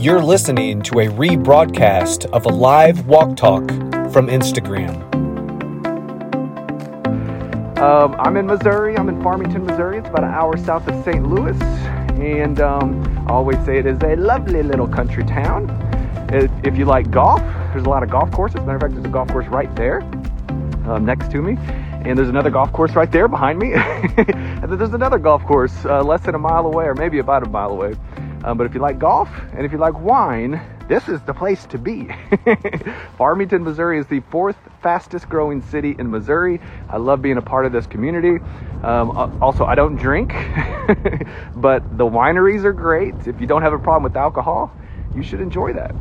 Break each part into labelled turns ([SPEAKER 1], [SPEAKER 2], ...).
[SPEAKER 1] You're listening to a rebroadcast of a live walk talk from Instagram.
[SPEAKER 2] Um, I'm in Missouri. I'm in Farmington, Missouri. It's about an hour south of St. Louis. And um, I always say it is a lovely little country town. If, you like golf, there's a lot of golf courses. A matter of fact, there's a golf course right there um, next to me. And there's another golf course right there behind me. and then there's another golf course uh, less than a mile away, or maybe about a mile away. Um, but if you like golf and if you like wine, this is the place to be. Farmington, Missouri is the fourth fastest growing city in Missouri. I love being a part of this community. Um, also, I don't drink, but the wineries are great. If you don't have a problem with alcohol, you should enjoy that.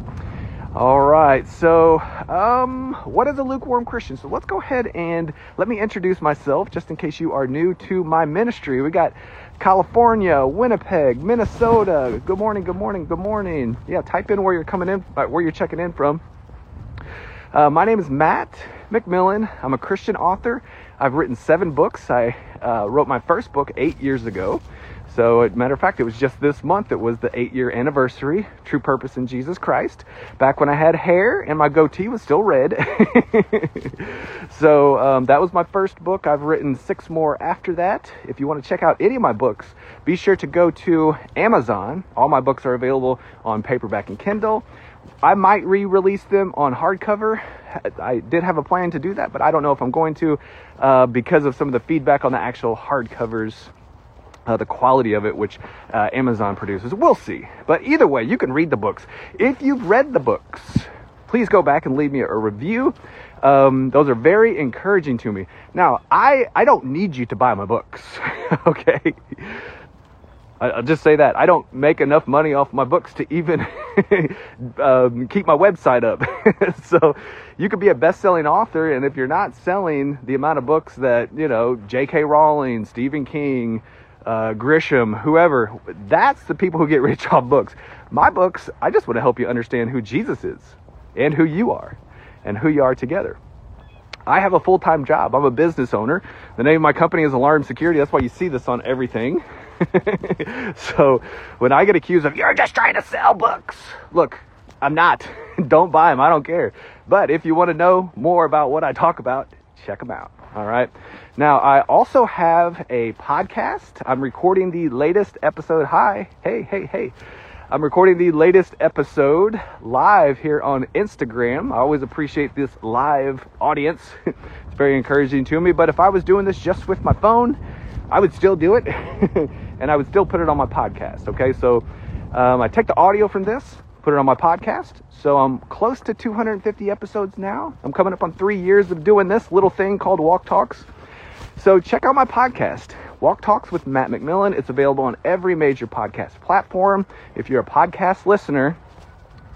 [SPEAKER 2] All right, so um, what is a lukewarm Christian? So let's go ahead and let me introduce myself just in case you are new to my ministry. We got California, Winnipeg, Minnesota. Good morning, good morning, good morning. Yeah, type in where you're coming in, uh, where you're checking in from. Uh, my name is Matt McMillan. I'm a Christian author. I've written seven books. I uh, wrote my first book eight years ago. So, matter of fact, it was just this month. It was the eight year anniversary, True Purpose in Jesus Christ. Back when I had hair and my goatee was still red. so, um, that was my first book. I've written six more after that. If you want to check out any of my books, be sure to go to Amazon. All my books are available on paperback and Kindle. I might re release them on hardcover. I did have a plan to do that, but I don't know if I'm going to uh, because of some of the feedback on the actual hardcovers uh, the quality of it, which uh, Amazon produces. We'll see. But either way, you can read the books. If you've read the books, please go back and leave me a review. Um, those are very encouraging to me. Now, I, I don't need you to buy my books, okay? I'll just say that I don't make enough money off my books to even um, keep my website up. so you could be a best-selling author, and if you're not selling the amount of books that you know J.K. Rowling, Stephen King, uh, Grisham, whoever. That's the people who get rich off books. My books, I just want to help you understand who Jesus is and who you are and who you are together. I have a full time job. I'm a business owner. The name of my company is Alarm Security. That's why you see this on everything. so when I get accused of, you're just trying to sell books, look, I'm not. don't buy them. I don't care. But if you want to know more about what I talk about, check them out. All right. Now, I also have a podcast. I'm recording the latest episode. Hi. Hey, hey, hey. I'm recording the latest episode live here on Instagram. I always appreciate this live audience. it's very encouraging to me. But if I was doing this just with my phone, I would still do it and I would still put it on my podcast. Okay. So um, I take the audio from this, put it on my podcast. So I'm close to 250 episodes now. I'm coming up on three years of doing this little thing called Walk Talks. So check out my podcast, Walk Talks with Matt McMillan. It's available on every major podcast platform. If you're a podcast listener,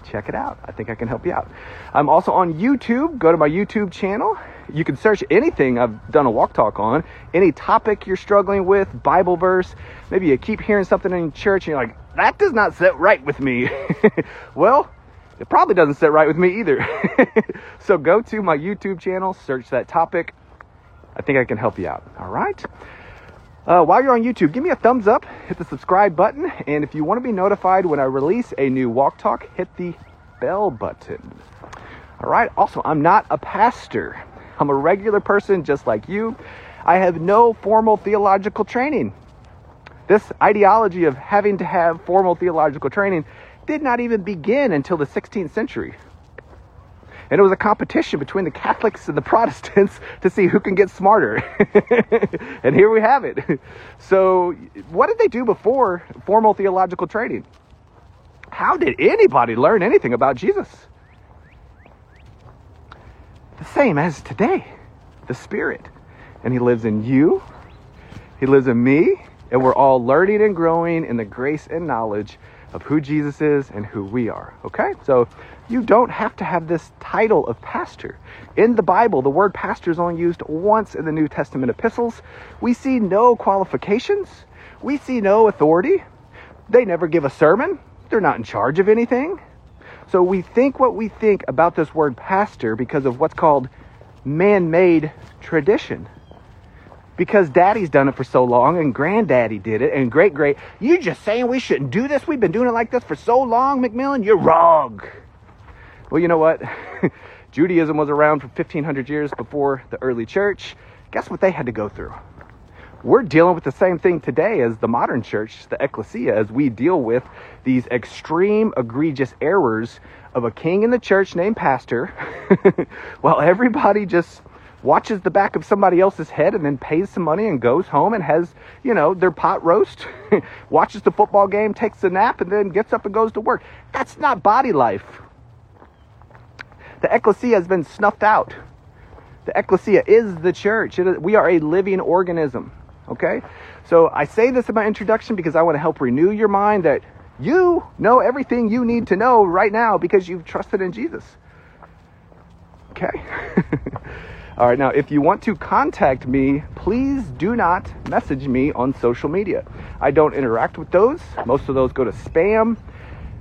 [SPEAKER 2] check it out. I think I can help you out. I'm also on YouTube. Go to my YouTube channel. You can search anything I've done a walk talk on, any topic you're struggling with, Bible verse. Maybe you keep hearing something in church and you're like, that does not sit right with me. well, it probably doesn't sit right with me either. so go to my YouTube channel, search that topic. I think I can help you out. All right. Uh, while you're on YouTube, give me a thumbs up, hit the subscribe button, and if you want to be notified when I release a new Walk Talk, hit the bell button. All right. Also, I'm not a pastor. I'm a regular person just like you. I have no formal theological training. This ideology of having to have formal theological training did not even begin until the 16th century. And it was a competition between the Catholics and the Protestants to see who can get smarter. and here we have it. So, what did they do before formal theological training? How did anybody learn anything about Jesus? The same as today the Spirit. And He lives in you, He lives in me, and we're all learning and growing in the grace and knowledge of who Jesus is and who we are. Okay? So you don't have to have this title of pastor. In the Bible, the word pastor is only used once in the New Testament epistles. We see no qualifications, we see no authority. They never give a sermon, they're not in charge of anything. So we think what we think about this word pastor because of what's called man made tradition because daddy's done it for so long and granddaddy did it and great great. You just saying we shouldn't do this? We've been doing it like this for so long, McMillan? You're wrong. Well, you know what? Judaism was around for 1500 years before the early church. Guess what they had to go through? We're dealing with the same thing today as the modern church, the ecclesia, as we deal with these extreme, egregious errors of a king in the church named pastor, while everybody just watches the back of somebody else's head and then pays some money and goes home and has, you know, their pot roast, watches the football game, takes a nap, and then gets up and goes to work. That's not body life. The ecclesia has been snuffed out. The ecclesia is the church. we are a living organism. Okay? So I say this in my introduction because I want to help renew your mind that you know everything you need to know right now because you've trusted in Jesus. Okay? All right, now if you want to contact me, please do not message me on social media. I don't interact with those. Most of those go to spam.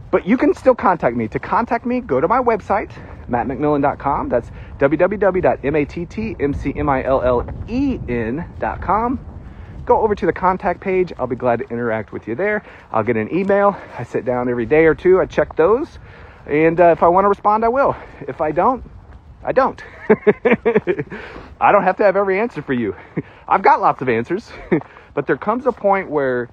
[SPEAKER 2] But you can still contact me. To contact me, go to my website, mattmcmillan.com. That's www.mattmcmillan.com. Go over to the contact page. I'll be glad to interact with you there. I'll get an email. I sit down every day or two. I check those. And uh, if I want to respond, I will. If I don't, I don't. I don't have to have every answer for you. I've got lots of answers, but there comes a point where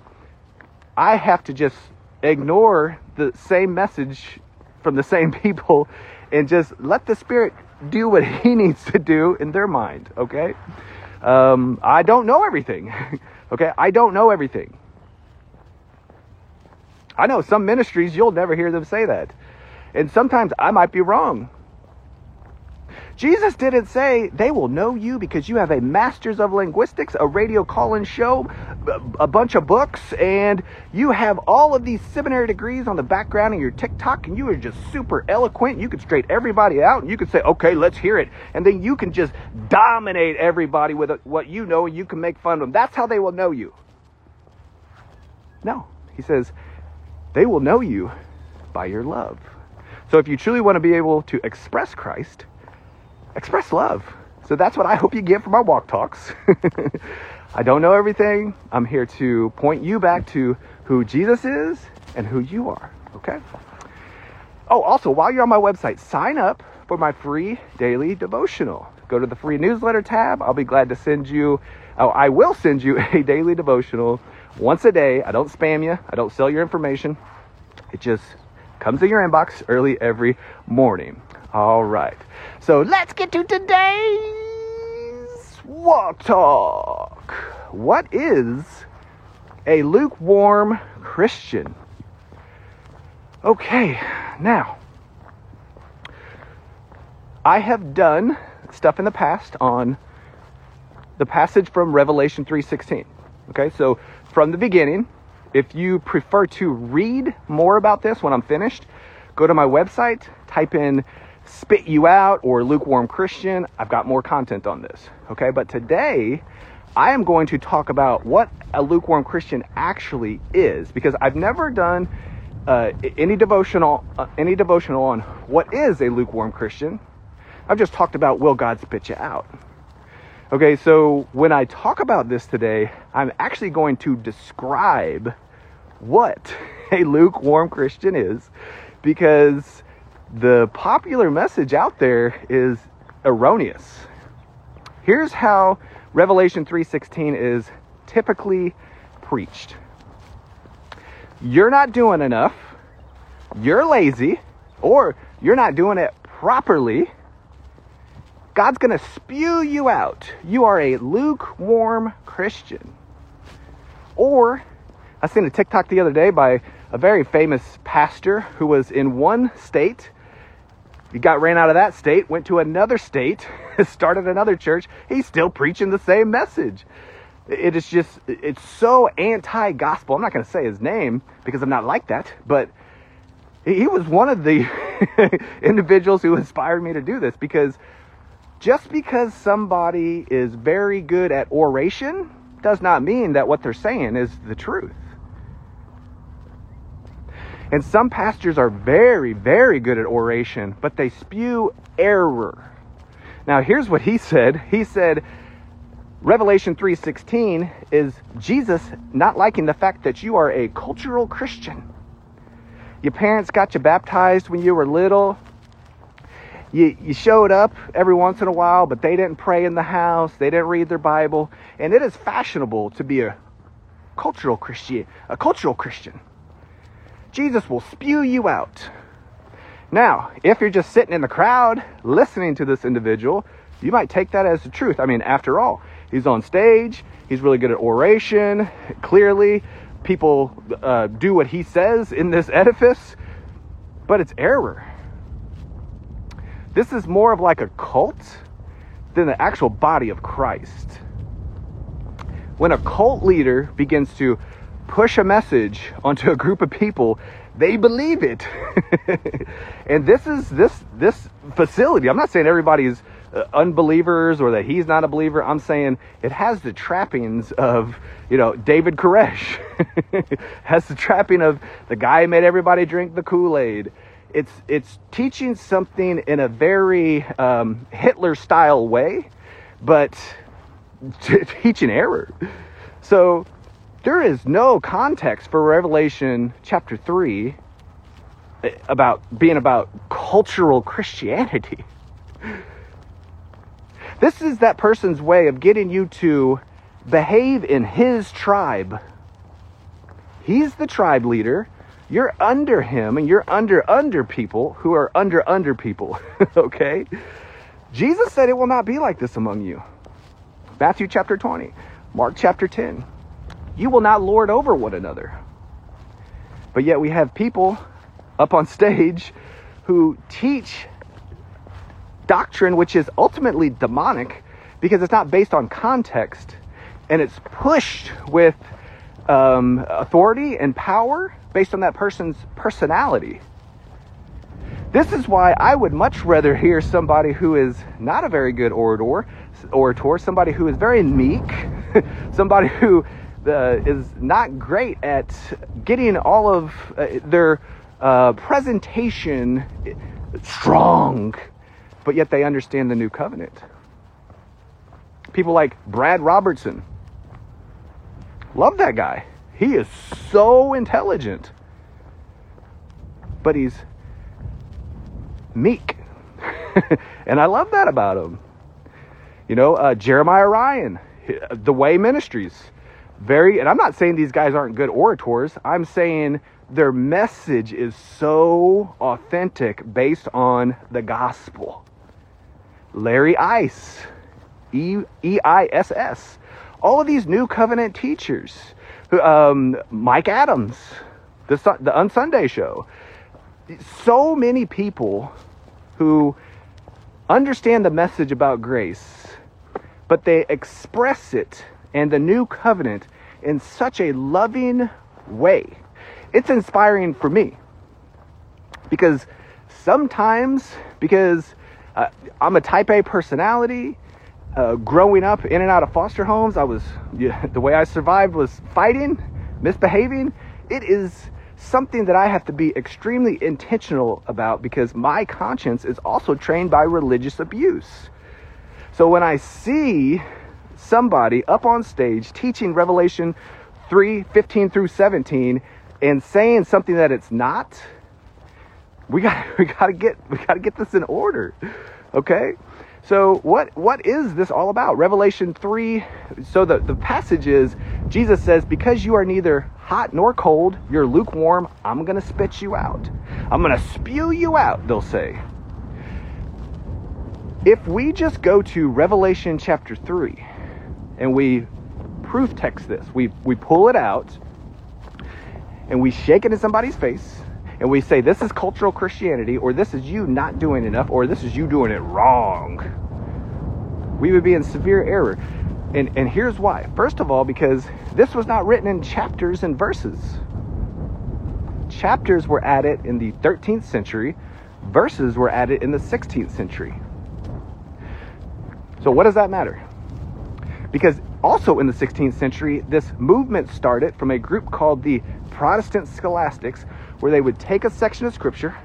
[SPEAKER 2] I have to just ignore the same message from the same people and just let the Spirit do what He needs to do in their mind, okay? Um, I don't know everything, okay? I don't know everything. I know some ministries, you'll never hear them say that. And sometimes I might be wrong. Jesus didn't say they will know you because you have a master's of linguistics, a radio call-in show, a bunch of books, and you have all of these seminary degrees on the background of your TikTok, and you are just super eloquent. You could straight everybody out, and you could say, "Okay, let's hear it," and then you can just dominate everybody with what you know, and you can make fun of them. That's how they will know you. No, he says, they will know you by your love. So if you truly want to be able to express Christ express love. So that's what I hope you get from our walk talks. I don't know everything. I'm here to point you back to who Jesus is and who you are. Okay? Oh, also, while you're on my website, sign up for my free daily devotional. Go to the free newsletter tab. I'll be glad to send you, oh, I will send you a daily devotional once a day. I don't spam you, I don't sell your information. It just comes in your inbox early every morning. All right. So let's get to today's walk talk. What is a lukewarm Christian? Okay, now I have done stuff in the past on the passage from Revelation 3:16. Okay? So from the beginning, if you prefer to read more about this when I'm finished, go to my website, type in spit you out or lukewarm Christian. I've got more content on this. Okay, but today I am going to talk about what a lukewarm Christian actually is because I've never done uh, any devotional uh, any devotional on what is a lukewarm Christian. I've just talked about will God spit you out. Okay, so when I talk about this today, I'm actually going to describe what a lukewarm Christian is because the popular message out there is erroneous. Here's how Revelation 3:16 is typically preached. You're not doing enough. You're lazy or you're not doing it properly. God's going to spew you out. You are a lukewarm Christian. Or I seen a TikTok the other day by a very famous pastor who was in one state he got ran out of that state, went to another state, started another church. He's still preaching the same message. It is just, it's so anti gospel. I'm not going to say his name because I'm not like that, but he was one of the individuals who inspired me to do this because just because somebody is very good at oration does not mean that what they're saying is the truth. And some pastors are very, very good at oration, but they spew error. Now, here's what he said He said, Revelation 3:16 is Jesus not liking the fact that you are a cultural Christian. Your parents got you baptized when you were little. You, you showed up every once in a while, but they didn't pray in the house. They didn't read their Bible. And it is fashionable to be a cultural Christian, a cultural Christian. Jesus will spew you out. Now, if you're just sitting in the crowd listening to this individual, you might take that as the truth. I mean, after all, he's on stage, he's really good at oration. Clearly, people uh, do what he says in this edifice, but it's error. This is more of like a cult than the actual body of Christ. When a cult leader begins to push a message onto a group of people, they believe it. and this is this this facility. I'm not saying everybody's uh, unbelievers or that he's not a believer. I'm saying it has the trappings of, you know, David Koresh. has the trapping of the guy who made everybody drink the Kool-Aid. It's it's teaching something in a very um, Hitler style way, but teaching error. So there is no context for Revelation chapter 3 eh, about being about cultural Christianity. This is that person's way of getting you to behave in his tribe. He's the tribe leader. You're under him and you're under under people who are under under people. okay? Jesus said it will not be like this among you. Matthew chapter 20, Mark chapter 10. You will not lord over one another. But yet we have people up on stage who teach doctrine which is ultimately demonic because it's not based on context and it's pushed with um, authority and power based on that person's personality. This is why I would much rather hear somebody who is not a very good orator, orator, somebody who is very meek, somebody who uh, is not great at getting all of uh, their uh, presentation strong but yet they understand the new covenant. People like Brad Robertson. Love that guy. He is so intelligent. But he's meek. and I love that about him. You know, uh, Jeremiah Ryan, The Way Ministries. Very, and I'm not saying these guys aren't good orators. I'm saying their message is so authentic based on the gospel. Larry Ice, E E I S S, all of these new covenant teachers, um, Mike Adams, the the Unsunday Show, so many people who understand the message about grace, but they express it and the new covenant in such a loving way. It's inspiring for me because sometimes because uh, I'm a type A personality. Uh, growing up in and out of foster homes, I was yeah, the way I survived was fighting, misbehaving. It is something that I have to be extremely intentional about because my conscience is also trained by religious abuse. So when I see somebody up on stage teaching Revelation 3 15 through 17 and saying something that it's not, we got we got to get we got to get this in order. Okay? So what what is this all about? Revelation 3 so the the passage is Jesus says because you are neither hot nor cold, you're lukewarm, I'm going to spit you out. I'm going to spew you out, they'll say. If we just go to Revelation chapter 3 and we proof text this, we we pull it out and we shake it in somebody's face and we say this is cultural Christianity, or this is you not doing enough, or this is you doing it wrong, we would be in severe error. And, and here's why. First of all, because this was not written in chapters and verses. Chapters were added in the 13th century, verses were added in the 16th century. So, what does that matter? Because also in the 16th century, this movement started from a group called the Protestant Scholastics, where they would take a section of scripture,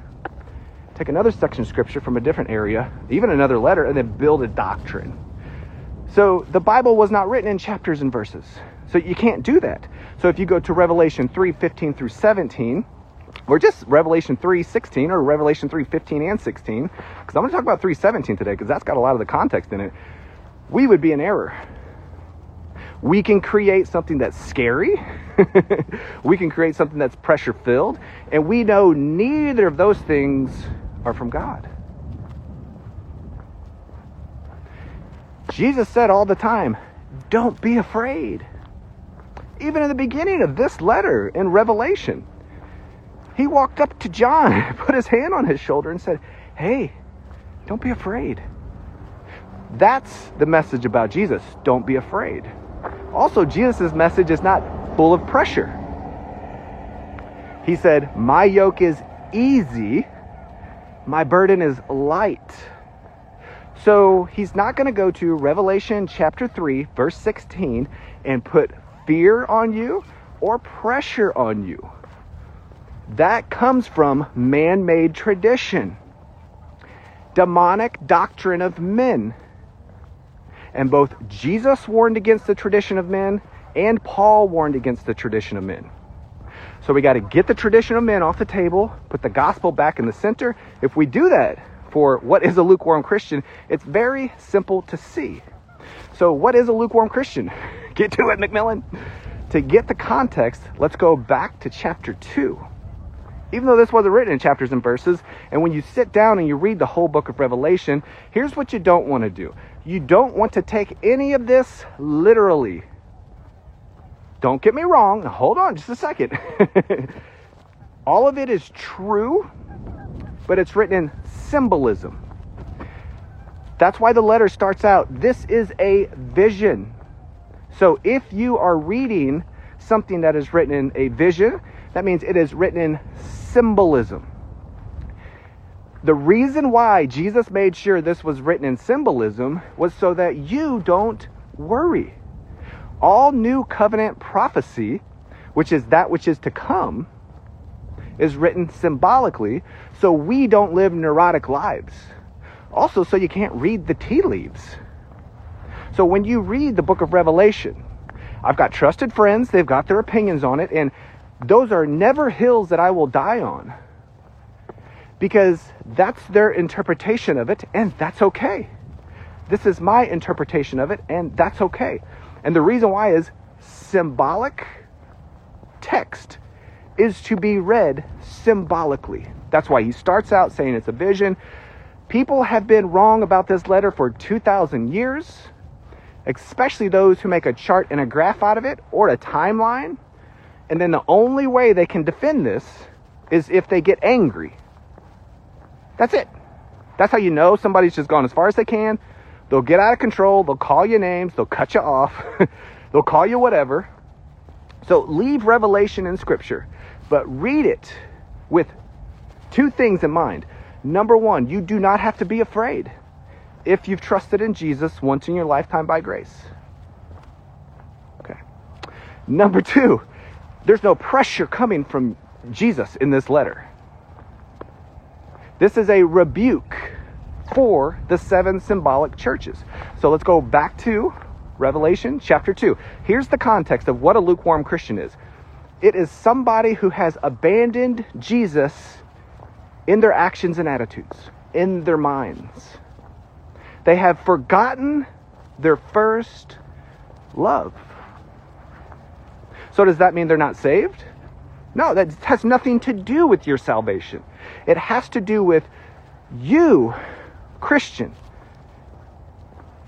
[SPEAKER 2] take another section of scripture from a different area, even another letter, and then build a doctrine. So the Bible was not written in chapters and verses. So you can't do that. So if you go to Revelation 3 15 through 17, or just Revelation 3 16 or Revelation 3 15 and 16, because I'm going to talk about 3 17 today, because that's got a lot of the context in it, we would be in error. We can create something that's scary. we can create something that's pressure filled. And we know neither of those things are from God. Jesus said all the time, don't be afraid. Even in the beginning of this letter in Revelation, he walked up to John, put his hand on his shoulder, and said, Hey, don't be afraid. That's the message about Jesus. Don't be afraid. Also, Jesus' message is not full of pressure. He said, My yoke is easy, my burden is light. So he's not going to go to Revelation chapter 3, verse 16, and put fear on you or pressure on you. That comes from man made tradition, demonic doctrine of men. And both Jesus warned against the tradition of men and Paul warned against the tradition of men. So we got to get the tradition of men off the table, put the gospel back in the center. If we do that, for what is a lukewarm Christian, it's very simple to see. So, what is a lukewarm Christian? Get to it, McMillan. To get the context, let's go back to chapter 2. Even though this wasn't written in chapters and verses, and when you sit down and you read the whole book of Revelation, here's what you don't want to do. You don't want to take any of this literally. Don't get me wrong. Hold on just a second. All of it is true, but it's written in symbolism. That's why the letter starts out this is a vision. So if you are reading something that is written in a vision, that means it is written in symbolism. The reason why Jesus made sure this was written in symbolism was so that you don't worry. All new covenant prophecy, which is that which is to come, is written symbolically so we don't live neurotic lives. Also, so you can't read the tea leaves. So when you read the book of Revelation, I've got trusted friends, they've got their opinions on it, and those are never hills that I will die on. Because that's their interpretation of it, and that's okay. This is my interpretation of it, and that's okay. And the reason why is symbolic text is to be read symbolically. That's why he starts out saying it's a vision. People have been wrong about this letter for 2,000 years, especially those who make a chart and a graph out of it or a timeline. And then the only way they can defend this is if they get angry. That's it. That's how you know somebody's just gone as far as they can. They'll get out of control. They'll call you names. They'll cut you off. they'll call you whatever. So leave Revelation in Scripture but read it with two things in mind. Number one, you do not have to be afraid if you've trusted in Jesus once in your lifetime by grace. Okay. Number two, there's no pressure coming from Jesus in this letter. This is a rebuke for the seven symbolic churches. So let's go back to Revelation chapter 2. Here's the context of what a lukewarm Christian is. It is somebody who has abandoned Jesus in their actions and attitudes, in their minds. They have forgotten their first love. So, does that mean they're not saved? No, that has nothing to do with your salvation. It has to do with you, Christian,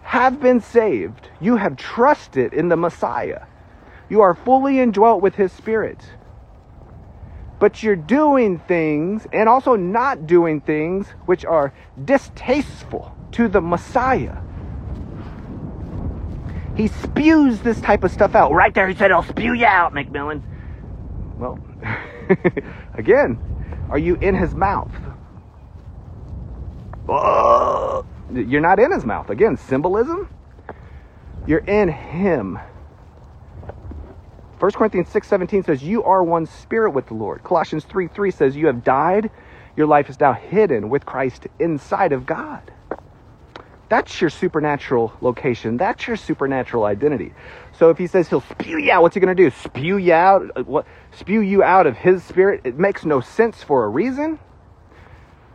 [SPEAKER 2] have been saved. You have trusted in the Messiah. You are fully indwelt with His Spirit. But you're doing things and also not doing things which are distasteful to the Messiah. He spews this type of stuff out. Right there, he said, I'll spew you out, McMillan. Well, again, are you in his mouth? Oh, you're not in his mouth. Again, symbolism. You're in him. 1 Corinthians 6:17 says you are one spirit with the Lord. Colossians 3 3 says you have died, your life is now hidden with Christ inside of God. That's your supernatural location. That's your supernatural identity. So if he says he'll spew you out, what's he going to do? Spew you out? Uh, what? Spew you out of his spirit? It makes no sense for a reason.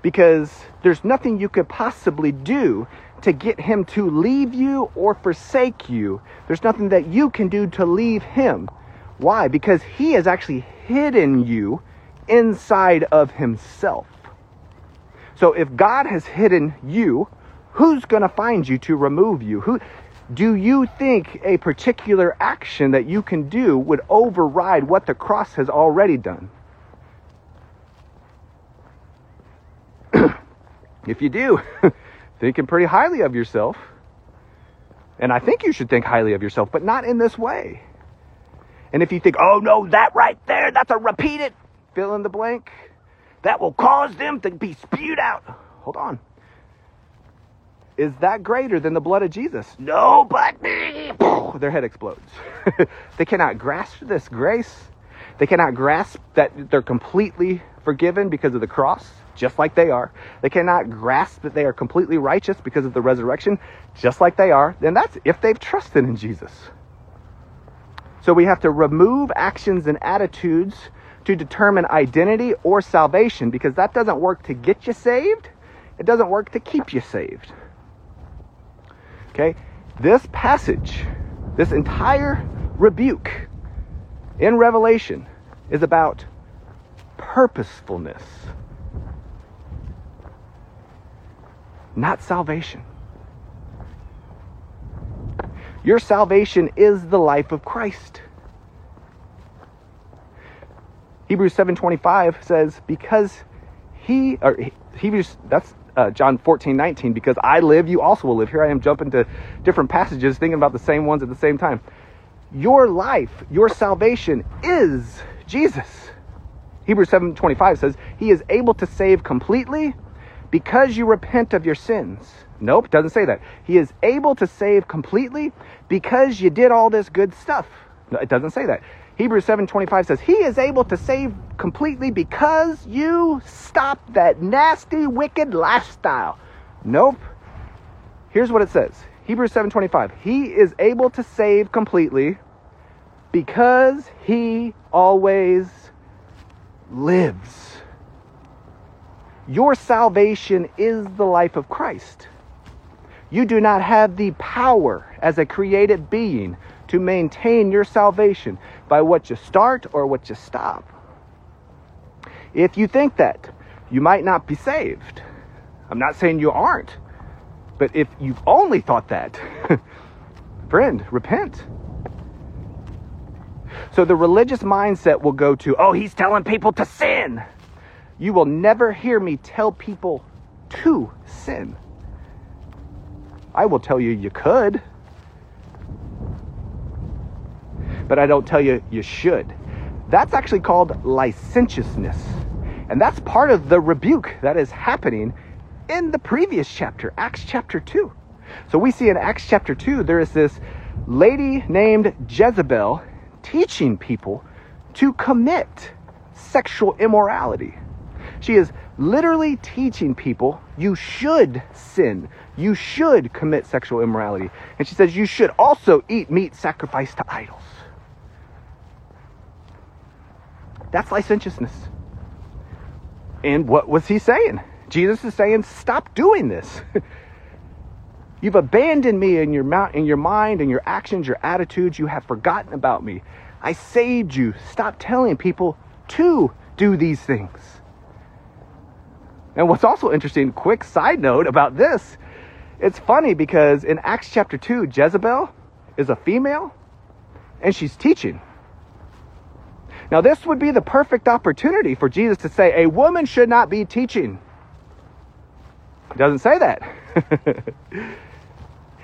[SPEAKER 2] Because there's nothing you could possibly do to get him to leave you or forsake you. There's nothing that you can do to leave him. Why? Because he has actually hidden you inside of himself. So if God has hidden you, who's going to find you to remove you? Who do you think a particular action that you can do would override what the cross has already done? if you do, thinking pretty highly of yourself. And I think you should think highly of yourself, but not in this way. And if you think, oh no, that right there, that's a repeated fill in the blank, that will cause them to be spewed out. Hold on. Is that greater than the blood of Jesus? No, but me. their head explodes. they cannot grasp this grace. They cannot grasp that they're completely forgiven because of the cross, just like they are. They cannot grasp that they are completely righteous because of the resurrection, just like they are. Then that's if they've trusted in Jesus. So we have to remove actions and attitudes to determine identity or salvation because that doesn't work to get you saved. It doesn't work to keep you saved. Okay? This passage, this entire rebuke in Revelation is about purposefulness, not salvation. Your salvation is the life of Christ. Hebrews 7:25 says because he or Hebrews that's uh, John 14, 19, because I live, you also will live. Here I am jumping to different passages, thinking about the same ones at the same time. Your life, your salvation is Jesus. Hebrews 7:25 says, "He is able to save completely because you repent of your sins." Nope, doesn't say that. He is able to save completely because you did all this good stuff. No, it doesn't say that. Hebrews 7:25 says, "He is able to save completely because you stopped that nasty, wicked lifestyle." Nope. Here's what it says. Hebrews 7:25. He is able to save completely because he always lives. Your salvation is the life of Christ. You do not have the power as a created being to maintain your salvation by what you start or what you stop. If you think that, you might not be saved. I'm not saying you aren't, but if you've only thought that, friend, repent. So the religious mindset will go to, oh, he's telling people to sin. You will never hear me tell people to sin. I will tell you you could. But I don't tell you you should. That's actually called licentiousness. And that's part of the rebuke that is happening in the previous chapter, Acts chapter 2. So we see in Acts chapter 2, there is this lady named Jezebel teaching people to commit sexual immorality. She is literally teaching people you should sin. You should commit sexual immorality. And she says you should also eat meat sacrificed to idols. That's licentiousness. And what was he saying? Jesus is saying, stop doing this. You've abandoned me in your, mouth, in your mind, in your actions, your attitudes. You have forgotten about me. I saved you. Stop telling people to do these things. And what's also interesting, quick side note about this, it's funny because in Acts chapter 2, Jezebel is a female and she's teaching. Now, this would be the perfect opportunity for Jesus to say, a woman should not be teaching. He doesn't say that.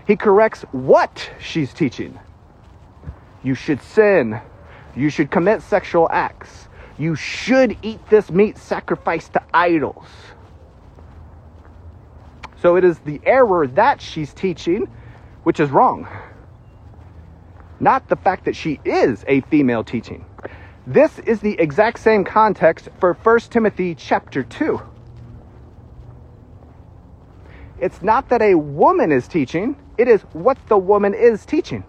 [SPEAKER 2] he corrects what she's teaching. You should sin. You should commit sexual acts. You should eat this meat sacrificed to idols. So it is the error that she's teaching, which is wrong. Not the fact that she is a female teaching. This is the exact same context for 1 Timothy chapter 2. It's not that a woman is teaching, it is what the woman is teaching.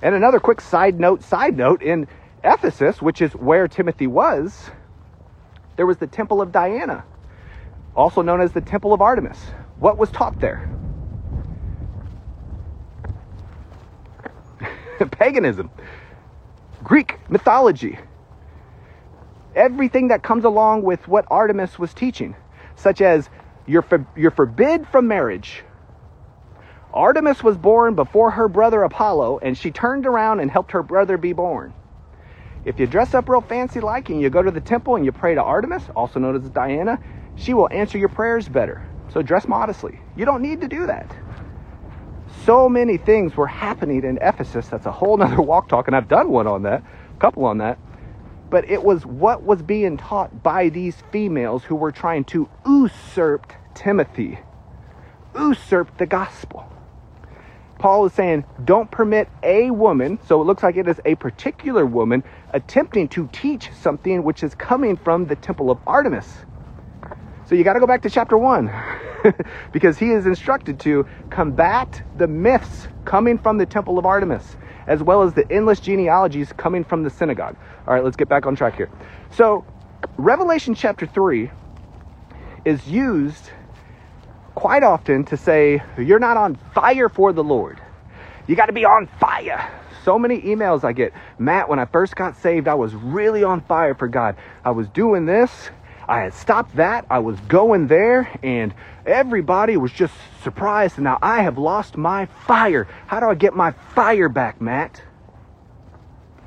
[SPEAKER 2] And another quick side note, side note in Ephesus, which is where Timothy was, there was the temple of Diana, also known as the temple of Artemis. What was taught there? Paganism, Greek mythology, everything that comes along with what Artemis was teaching, such as you're, for, you're forbid from marriage. Artemis was born before her brother Apollo, and she turned around and helped her brother be born. If you dress up real fancy like and you go to the temple and you pray to Artemis, also known as Diana, she will answer your prayers better. So dress modestly. You don't need to do that. So many things were happening in Ephesus. That's a whole nother walk talk, and I've done one on that, a couple on that but it was what was being taught by these females who were trying to usurp Timothy, usurp the gospel. Paul is saying, don't permit a woman, so it looks like it is a particular woman, attempting to teach something which is coming from the temple of Artemis. So you got to go back to chapter 1 because he is instructed to combat the myths coming from the temple of Artemis as well as the endless genealogies coming from the synagogue. All right, let's get back on track here. So, Revelation chapter 3 is used quite often to say, You're not on fire for the Lord. You got to be on fire. So many emails I get. Matt, when I first got saved, I was really on fire for God. I was doing this, I had stopped that, I was going there, and everybody was just surprised. And now I have lost my fire. How do I get my fire back, Matt?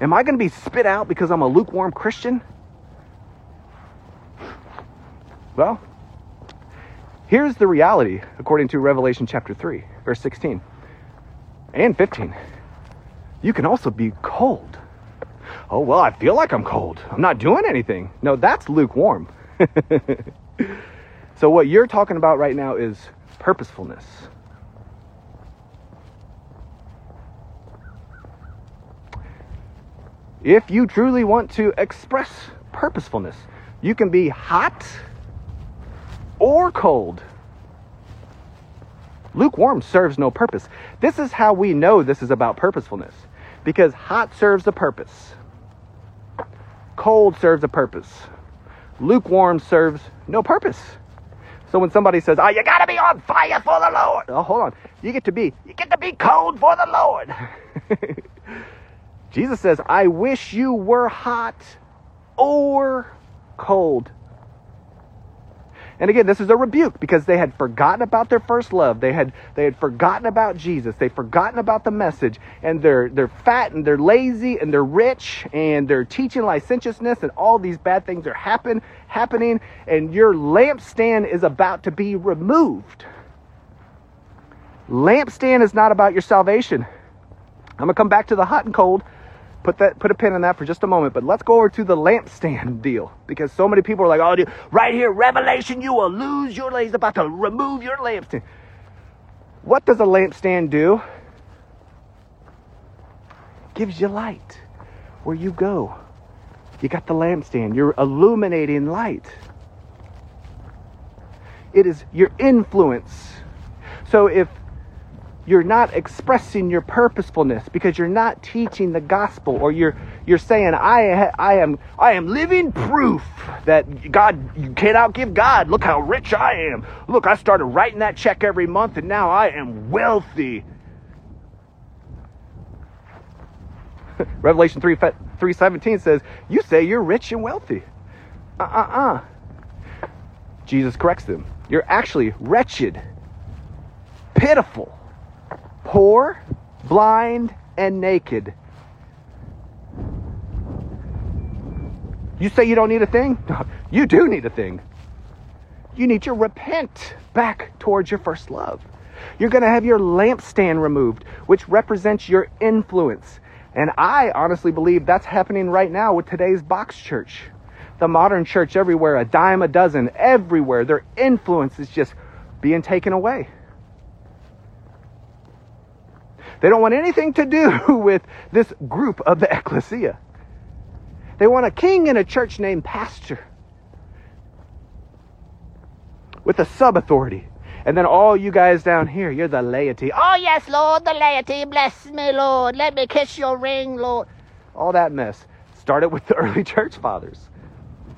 [SPEAKER 2] Am I going to be spit out because I'm a lukewarm Christian? Well, here's the reality according to Revelation chapter 3, verse 16 and 15. You can also be cold. Oh, well, I feel like I'm cold. I'm not doing anything. No, that's lukewarm. so, what you're talking about right now is purposefulness. If you truly want to express purposefulness, you can be hot or cold. Lukewarm serves no purpose. This is how we know this is about purposefulness because hot serves a purpose, cold serves a purpose lukewarm serves no purpose. So when somebody says, "Oh, you got to be on fire for the Lord," oh, hold on, you get to be, you get to be cold for the Lord. Jesus says, "I wish you were hot or cold." And again, this is a rebuke because they had forgotten about their first love. They had they had forgotten about Jesus. They'd forgotten about the message. And they're they're fat and they're lazy and they're rich and they're teaching licentiousness and all these bad things are happen happening and your lampstand is about to be removed. Lampstand is not about your salvation. I'm gonna come back to the hot and cold put that put a pin in that for just a moment but let's go over to the lampstand deal because so many people are like oh dude, right here revelation you will lose your he's about to remove your lampstand. What does a lampstand do? Gives you light where you go. You got the lampstand. You're illuminating light. It is your influence. So if you're not expressing your purposefulness because you're not teaching the gospel or you're you're saying I I am I am living proof that God you can't outgive God. Look how rich I am. Look, I started writing that check every month and now I am wealthy. Revelation 3 317 says, "You say you're rich and wealthy." Uh-uh-uh. Jesus corrects them. You're actually wretched, pitiful, poor, blind, and naked. You say you don't need a thing? You do need a thing. You need to repent back towards your first love. You're going to have your lampstand removed, which represents your influence. And I honestly believe that's happening right now with today's box church. The modern church everywhere, a dime a dozen, everywhere, their influence is just being taken away. They don't want anything to do with this group of the ecclesia. They want a king in a church named pastor with a sub authority. And then all you guys down here, you're the laity.
[SPEAKER 3] Oh, yes, Lord, the laity. Bless me, Lord. Let me kiss your ring, Lord.
[SPEAKER 2] All that mess started with the early church fathers.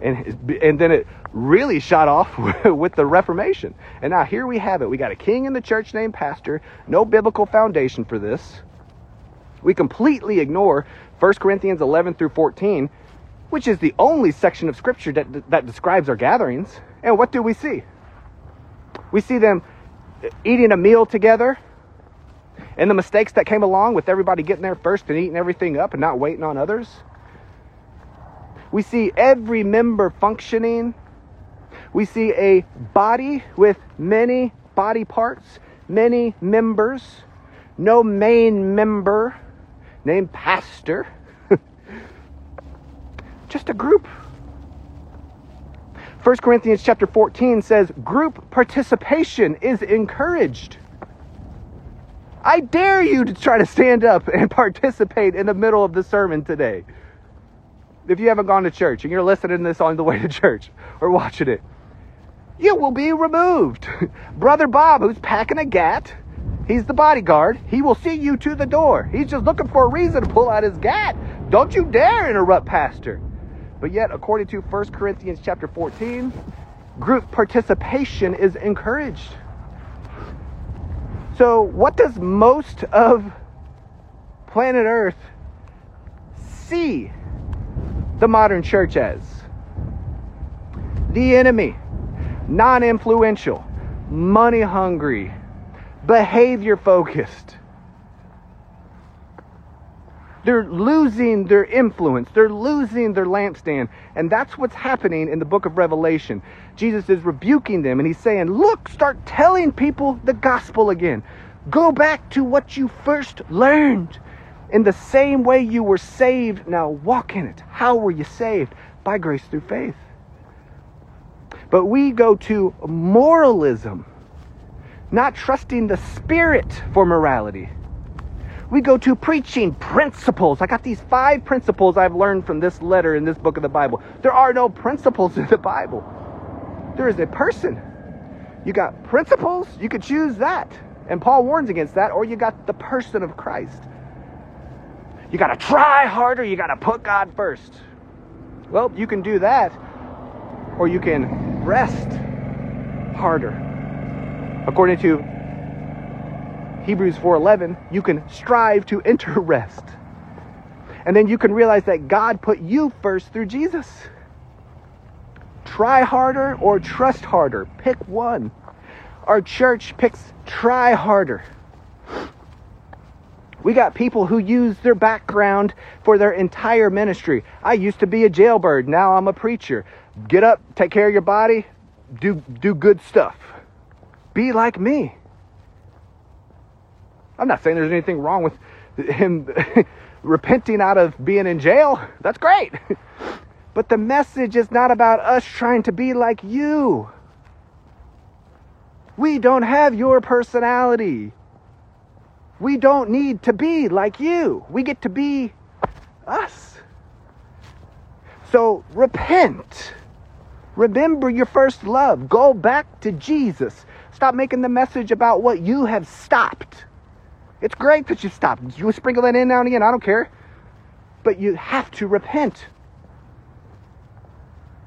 [SPEAKER 2] And, and then it really shot off with the Reformation. And now here we have it. We got a king in the church named pastor, no biblical foundation for this. We completely ignore 1 Corinthians 11 through 14, which is the only section of scripture that, that describes our gatherings. And what do we see? We see them eating a meal together and the mistakes that came along with everybody getting there first and eating everything up and not waiting on others. We see every member functioning. We see a body with many body parts, many members, no main member named pastor. Just a group. 1 Corinthians chapter 14 says group participation is encouraged. I dare you to try to stand up and participate in the middle of the sermon today if you haven't gone to church and you're listening to this on the way to church or watching it, you will be removed. Brother Bob, who's packing a gat, he's the bodyguard. He will see you to the door. He's just looking for a reason to pull out his gat. Don't you dare interrupt pastor. But yet, according to 1 Corinthians chapter 14, group participation is encouraged. So, what does most of planet Earth see the modern church as? The enemy, non influential, money hungry, behavior focused. They're losing their influence. They're losing their lampstand. And that's what's happening in the book of Revelation. Jesus is rebuking them and he's saying, Look, start telling people the gospel again. Go back to what you first learned. In the same way you were saved, now walk in it. How were you saved? By grace through faith. But we go to moralism, not trusting the Spirit for morality. We go to preaching principles. I got these five principles I've learned from this letter in this book of the Bible. There are no principles in the Bible, there is a person. You got principles, you could choose that. And Paul warns against that, or you got the person of Christ. You got to try harder. You got to put God first. Well, you can do that, or you can rest harder. According to Hebrews 4:11, you can strive to enter rest. And then you can realize that God put you first through Jesus. Try harder or trust harder. Pick one. Our church picks try harder. We got people who use their background for their entire ministry. I used to be a jailbird, now I'm a preacher. Get up, take care of your body, do do good stuff. Be like me. I'm not saying there's anything wrong with him repenting out of being in jail. That's great. But the message is not about us trying to be like you. We don't have your personality. We don't need to be like you. We get to be us. So repent. Remember your first love. Go back to Jesus. Stop making the message about what you have stopped. It's great that you stopped. You sprinkle that in now and again. I don't care. But you have to repent.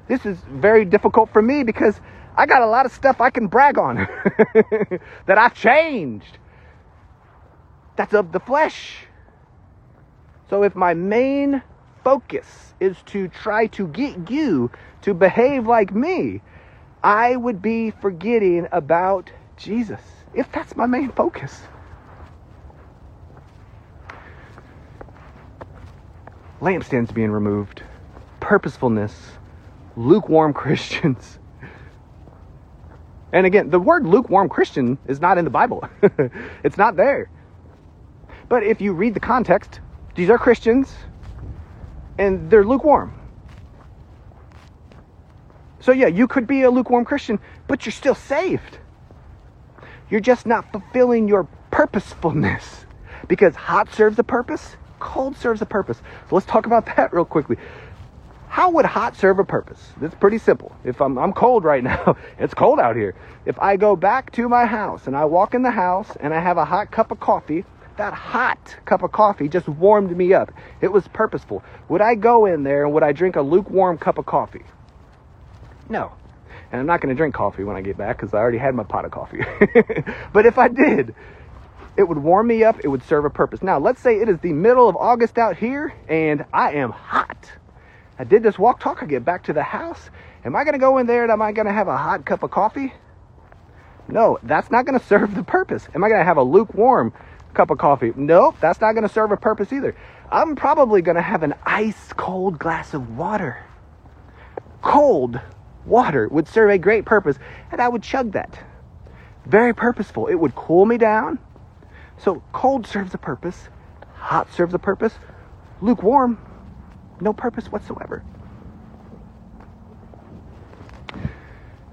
[SPEAKER 2] This is very difficult for me because I got a lot of stuff I can brag on that I've changed. That's of the flesh. So if my main focus is to try to get you to behave like me, I would be forgetting about Jesus. If that's my main focus. Lampstands being removed, purposefulness, lukewarm Christians. And again, the word lukewarm Christian is not in the Bible. it's not there. But if you read the context, these are Christians and they're lukewarm. So, yeah, you could be a lukewarm Christian, but you're still saved. You're just not fulfilling your purposefulness because hot serves a purpose, cold serves a purpose. So, let's talk about that real quickly. How would hot serve a purpose? It's pretty simple. If I'm, I'm cold right now, it's cold out here. If I go back to my house and I walk in the house and I have a hot cup of coffee, that hot cup of coffee just warmed me up. It was purposeful. Would I go in there and would I drink a lukewarm cup of coffee? No. And I'm not going to drink coffee when I get back because I already had my pot of coffee. but if I did, it would warm me up. It would serve a purpose. Now, let's say it is the middle of August out here and I am hot. I did this walk talk. I get back to the house. Am I going to go in there and am I going to have a hot cup of coffee? No, that's not going to serve the purpose. Am I going to have a lukewarm cup of coffee. Nope, that's not going to serve a purpose either. I'm probably going to have an ice cold glass of water. Cold water would serve a great purpose, and I would chug that. Very purposeful. It would cool me down. So cold serves a purpose, hot serves a purpose, lukewarm, no purpose whatsoever.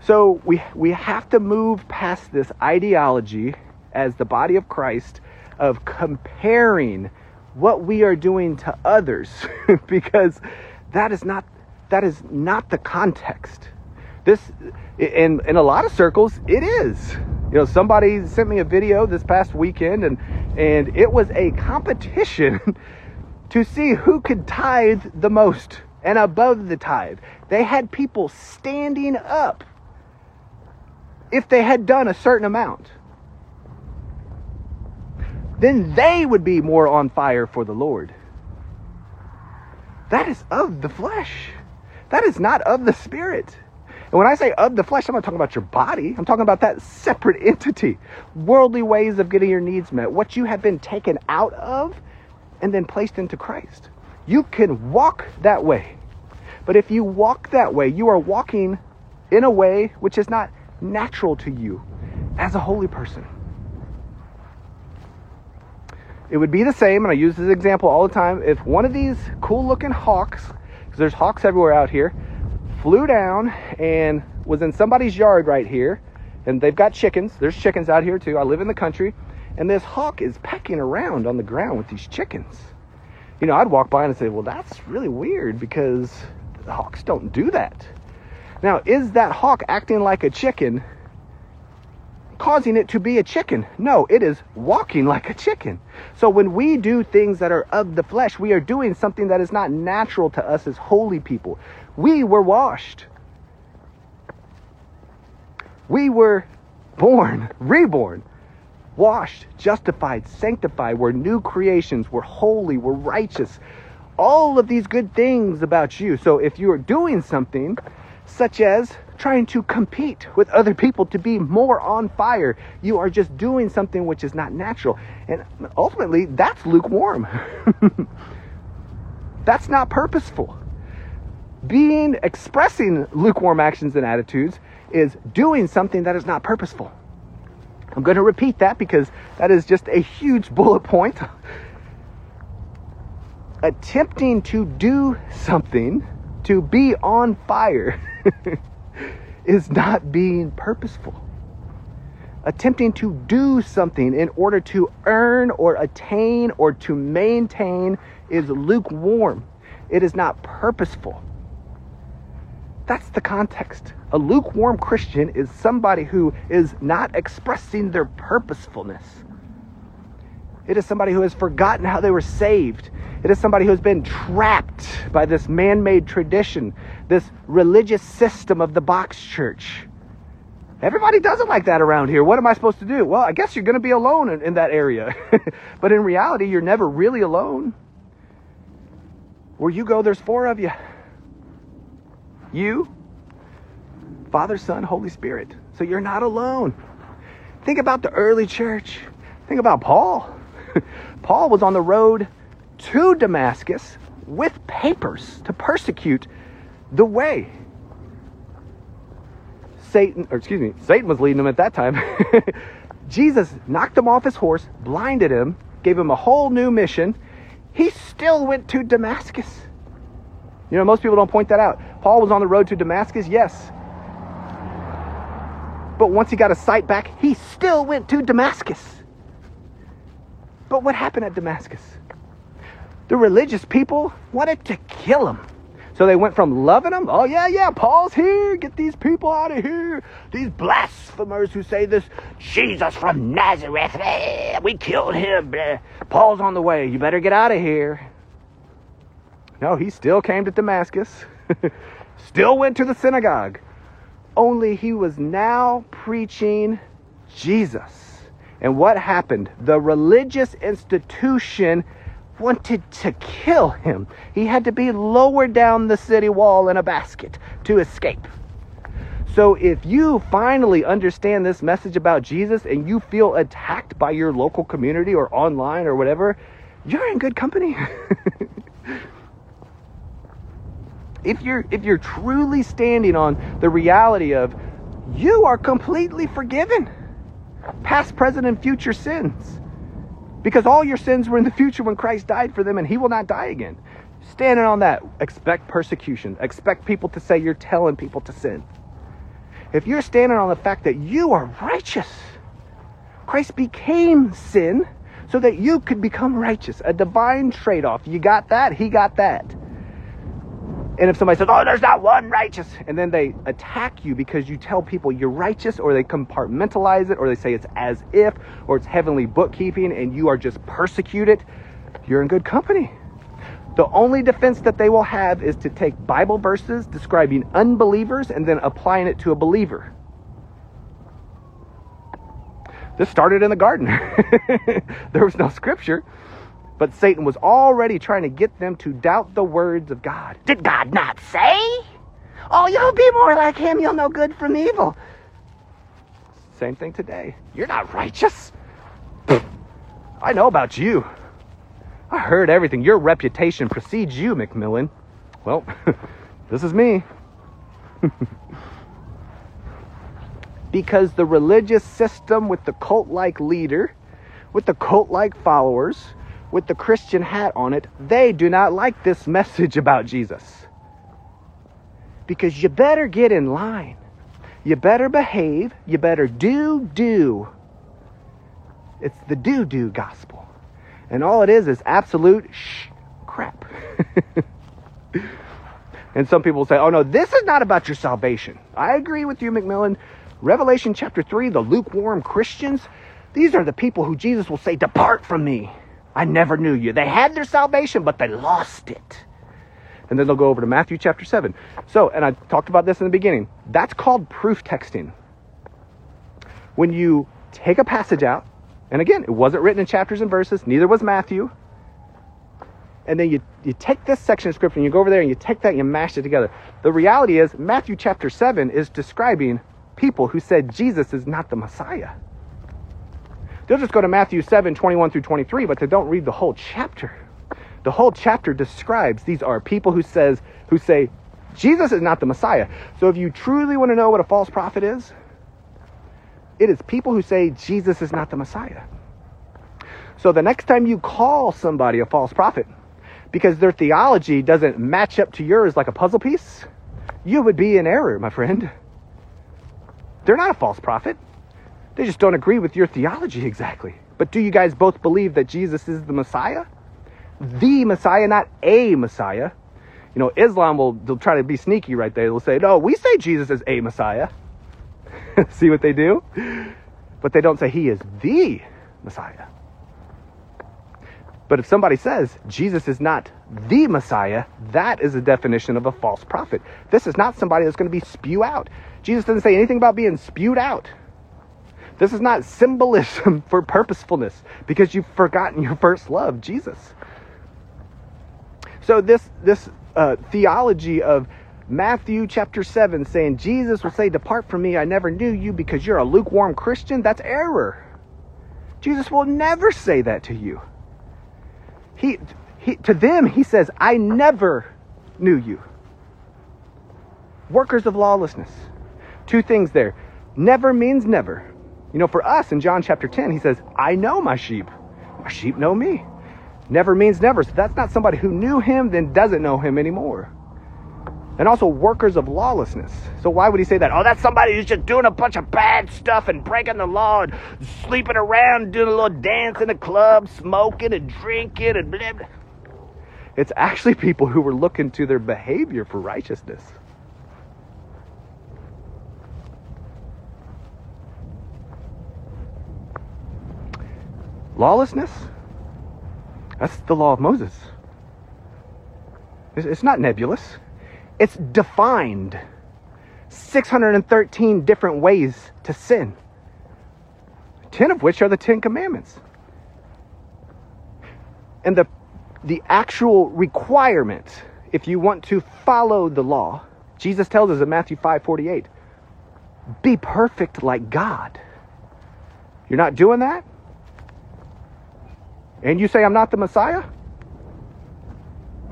[SPEAKER 2] So we we have to move past this ideology as the body of Christ of comparing what we are doing to others because that is not that is not the context. This in in a lot of circles it is. You know somebody sent me a video this past weekend and and it was a competition to see who could tithe the most and above the tithe. They had people standing up if they had done a certain amount then they would be more on fire for the Lord. That is of the flesh. That is not of the spirit. And when I say of the flesh, I'm not talking about your body. I'm talking about that separate entity. Worldly ways of getting your needs met. What you have been taken out of and then placed into Christ. You can walk that way. But if you walk that way, you are walking in a way which is not natural to you as a holy person. It would be the same, and I use this example all the time. If one of these cool looking hawks, because there's hawks everywhere out here, flew down and was in somebody's yard right here, and they've got chickens. There's chickens out here too. I live in the country, and this hawk is pecking around on the ground with these chickens. You know, I'd walk by and say, well, that's really weird because hawks don't do that. Now, is that hawk acting like a chicken causing it to be a chicken. No, it is walking like a chicken. So when we do things that are of the flesh, we are doing something that is not natural to us as holy people. We were washed. We were born, reborn, washed, justified, sanctified. We're new creations. We're holy. We're righteous. All of these good things about you. So if you are doing something such as trying to compete with other people to be more on fire. You are just doing something which is not natural. And ultimately, that's lukewarm. that's not purposeful. Being, expressing lukewarm actions and attitudes is doing something that is not purposeful. I'm going to repeat that because that is just a huge bullet point. Attempting to do something to be on fire is not being purposeful. Attempting to do something in order to earn or attain or to maintain is lukewarm. It is not purposeful. That's the context. A lukewarm Christian is somebody who is not expressing their purposefulness. It is somebody who has forgotten how they were saved. It is somebody who has been trapped by this man made tradition, this religious system of the box church. Everybody does it like that around here. What am I supposed to do? Well, I guess you're going to be alone in, in that area. but in reality, you're never really alone. Where you go, there's four of you you, Father, Son, Holy Spirit. So you're not alone. Think about the early church. Think about Paul. Paul was on the road to Damascus with papers to persecute the way. Satan, or excuse me, Satan was leading him at that time. Jesus knocked him off his horse, blinded him, gave him a whole new mission. He still went to Damascus. You know, most people don't point that out. Paul was on the road to Damascus, yes. But once he got a sight back, he still went to Damascus. But what happened at Damascus? The religious people wanted to kill him. So they went from loving him, oh yeah, yeah, Paul's here, get these people out of here. These blasphemers who say this Jesus from Nazareth, eh, we killed him. Paul's on the way, you better get out of here. No, he still came to Damascus, still went to the synagogue, only he was now preaching Jesus. And what happened? The religious institution wanted to kill him. He had to be lowered down the city wall in a basket to escape. So if you finally understand this message about Jesus and you feel attacked by your local community or online or whatever, you're in good company. if you're if you're truly standing on the reality of you are completely forgiven past present and future sins. Because all your sins were in the future when Christ died for them and he will not die again. Standing on that expect persecution. Expect people to say you're telling people to sin. If you're standing on the fact that you are righteous Christ became sin so that you could become righteous. A divine trade-off. You got that he got that and if somebody says, oh, there's not one righteous, and then they attack you because you tell people you're righteous, or they compartmentalize it, or they say it's as if, or it's heavenly bookkeeping, and you are just persecuted, you're in good company. The only defense that they will have is to take Bible verses describing unbelievers and then applying it to a believer. This started in the garden. there was no scripture. But Satan was already trying to get them to doubt the words of God.
[SPEAKER 3] Did God not say? Oh, you'll be more like him. You'll know good from evil.
[SPEAKER 2] Same thing today. You're not righteous. I know about you. I heard everything. Your reputation precedes you, McMillan. Well, this is me. because the religious system with the cult like leader, with the cult like followers, with the Christian hat on it, they do not like this message about Jesus. Because you better get in line. You better behave. You better do, do. It's the do, do gospel. And all it is is absolute shh crap. and some people say, oh no, this is not about your salvation. I agree with you, McMillan. Revelation chapter 3, the lukewarm Christians, these are the people who Jesus will say, Depart from me. I never knew you. They had their salvation, but they lost it. And then they'll go over to Matthew chapter 7. So, and I talked about this in the beginning. That's called proof texting. When you take a passage out, and again, it wasn't written in chapters and verses, neither was Matthew. And then you, you take this section of scripture and you go over there and you take that and you mash it together. The reality is, Matthew chapter 7 is describing people who said Jesus is not the Messiah. They'll just go to Matthew 7 21 through 23, but they don't read the whole chapter. The whole chapter describes these are people who says who say Jesus is not the Messiah. So if you truly want to know what a false prophet is, it is people who say Jesus is not the Messiah. So the next time you call somebody a false prophet because their theology doesn't match up to yours like a puzzle piece, you would be in error, my friend. They're not a false prophet. They just don't agree with your theology exactly. But do you guys both believe that Jesus is the Messiah? The Messiah, not a Messiah. You know, Islam will they'll try to be sneaky right there. They'll say, no, we say Jesus is a Messiah. See what they do? But they don't say he is the Messiah. But if somebody says Jesus is not the Messiah, that is a definition of a false prophet. This is not somebody that's going to be spew out. Jesus doesn't say anything about being spewed out. This is not symbolism for purposefulness because you've forgotten your first love, Jesus. So this this uh, theology of Matthew chapter 7 saying Jesus will say, Depart from me, I never knew you because you're a lukewarm Christian, that's error. Jesus will never say that to you. He, he, to them, he says, I never knew you. Workers of lawlessness. Two things there. Never means never. You know, for us in John chapter 10, he says, I know my sheep. My sheep know me. Never means never. So that's not somebody who knew him, then doesn't know him anymore. And also workers of lawlessness. So why would he say that? Oh, that's somebody who's just doing a bunch of bad stuff and breaking the law and sleeping around, doing a little dance in the club, smoking and drinking and blah, blah. It's actually people who were looking to their behavior for righteousness. Lawlessness? That's the law of Moses. It's, not nebulous, it's defined. 613 different ways to sin, 10 of which are the 10 commandments. And the, the actual requirement, if you want to follow the law, Jesus tells us in Matthew 5 48, be perfect like God. You're not doing that? And you say, I'm not the Messiah?